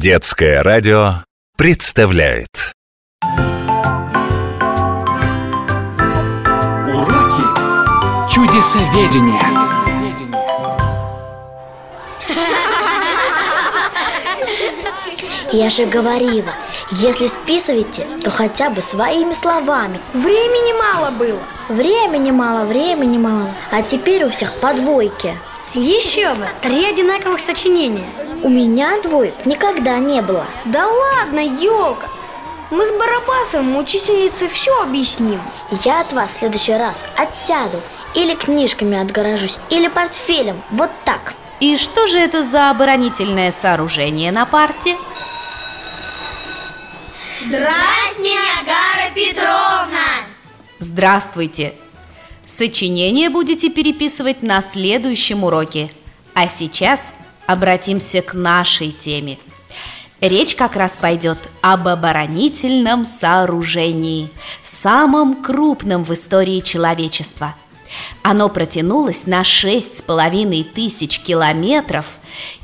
Детское радио представляет Уроки чудесоведения. Я же говорила, если списываете, то хотя бы своими словами. Времени мало было. Времени мало, времени мало. А теперь у всех по двойке. Еще бы, три одинаковых сочинения. У меня двоек никогда не было. Да ладно, елка. Мы с Барабасовым учительнице все объясним. Я от вас в следующий раз отсяду. Или книжками отгорожусь, или портфелем. Вот так. И что же это за оборонительное сооружение на парте? Здрасте, Агара Петровна! Здравствуйте! Сочинение будете переписывать на следующем уроке. А сейчас обратимся к нашей теме. Речь как раз пойдет об оборонительном сооружении, самом крупном в истории человечества. Оно протянулось на шесть с половиной тысяч километров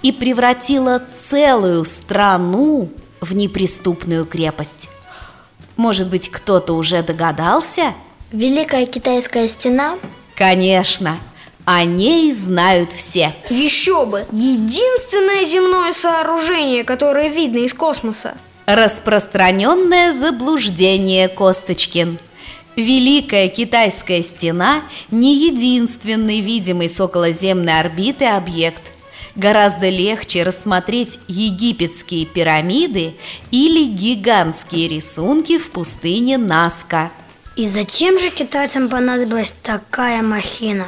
и превратило целую страну в неприступную крепость. Может быть, кто-то уже догадался? Великая китайская стена? Конечно, о ней знают все. Еще бы, единственное земное сооружение, которое видно из космоса. Распространенное заблуждение, Косточкин. Великая китайская стена не единственный видимый с околоземной орбиты объект гораздо легче рассмотреть египетские пирамиды или гигантские рисунки в пустыне Наска. И зачем же китайцам понадобилась такая махина?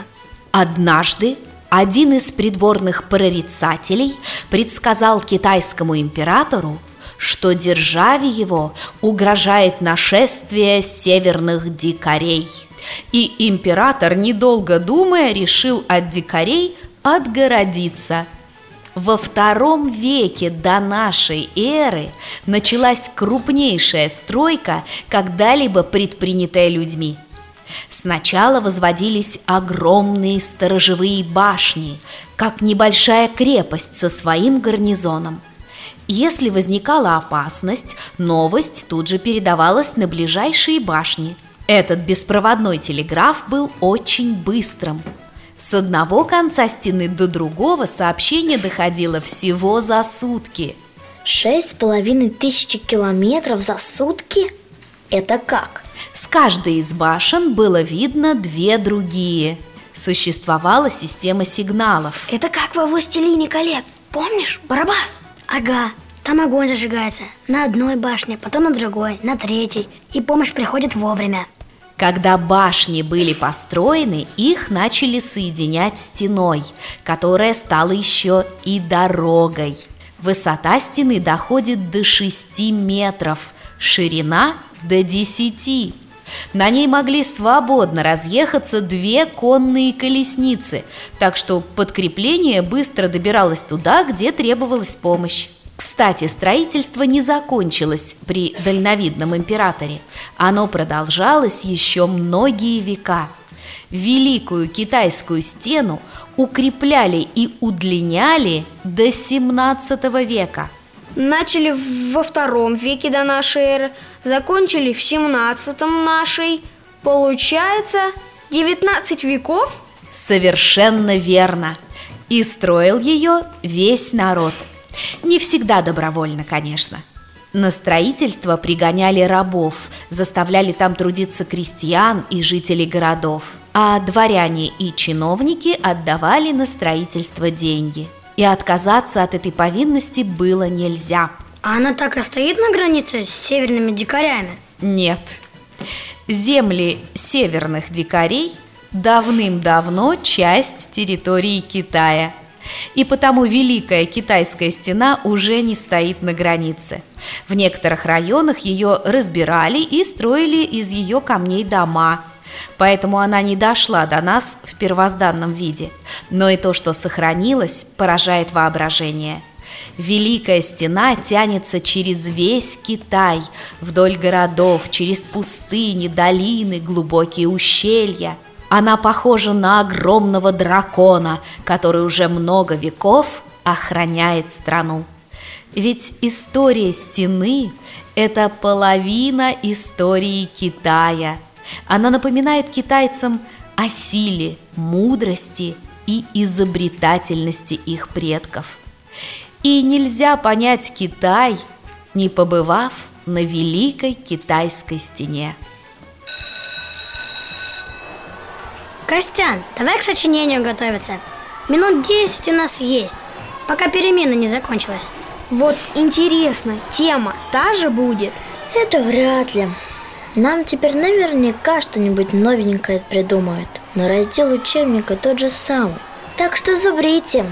Однажды один из придворных прорицателей предсказал китайскому императору, что державе его угрожает нашествие северных дикарей. И император, недолго думая, решил от дикарей отгородиться – во втором веке до нашей эры началась крупнейшая стройка, когда-либо предпринятая людьми. Сначала возводились огромные сторожевые башни, как небольшая крепость со своим гарнизоном. Если возникала опасность, новость тут же передавалась на ближайшие башни. Этот беспроводной телеграф был очень быстрым – с одного конца стены до другого сообщение доходило всего за сутки. Шесть с половиной тысячи километров за сутки? Это как? С каждой из башен было видно две другие. Существовала система сигналов. Это как во «Властелине колец». Помнишь, Барабас? Ага, там огонь зажигается на одной башне, потом на другой, на третьей, и помощь приходит вовремя. Когда башни были построены, их начали соединять стеной, которая стала еще и дорогой. Высота стены доходит до 6 метров, ширина до 10. На ней могли свободно разъехаться две конные колесницы, так что подкрепление быстро добиралось туда, где требовалась помощь. Кстати, строительство не закончилось при дальновидном императоре. Оно продолжалось еще многие века. Великую китайскую стену укрепляли и удлиняли до 17 века. Начали во втором веке до нашей эры, закончили в 17 нашей. Получается 19 веков? Совершенно верно. И строил ее весь народ – не всегда добровольно, конечно. На строительство пригоняли рабов, заставляли там трудиться крестьян и жителей городов, а дворяне и чиновники отдавали на строительство деньги. И отказаться от этой повинности было нельзя. А она так и стоит на границе с северными дикарями? Нет. Земли северных дикарей давным-давно часть территории Китая – и потому Великая Китайская стена уже не стоит на границе. В некоторых районах ее разбирали и строили из ее камней дома. Поэтому она не дошла до нас в первозданном виде. Но и то, что сохранилось, поражает воображение. Великая стена тянется через весь Китай, вдоль городов, через пустыни, долины, глубокие ущелья – она похожа на огромного дракона, который уже много веков охраняет страну. Ведь история стены – это половина истории Китая. Она напоминает китайцам о силе, мудрости и изобретательности их предков. И нельзя понять Китай, не побывав на Великой Китайской стене. Костян, давай к сочинению готовиться. Минут 10 у нас есть, пока перемена не закончилась. Вот интересно, тема та же будет? Это вряд ли. Нам теперь наверняка что-нибудь новенькое придумают. Но раздел учебника тот же самый. Так что зубрите.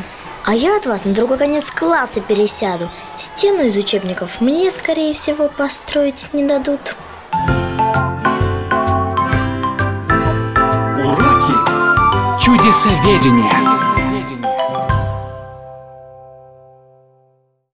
А я от вас на другой конец класса пересяду. Стену из учебников мне, скорее всего, построить не дадут. Уроки чудесоведения.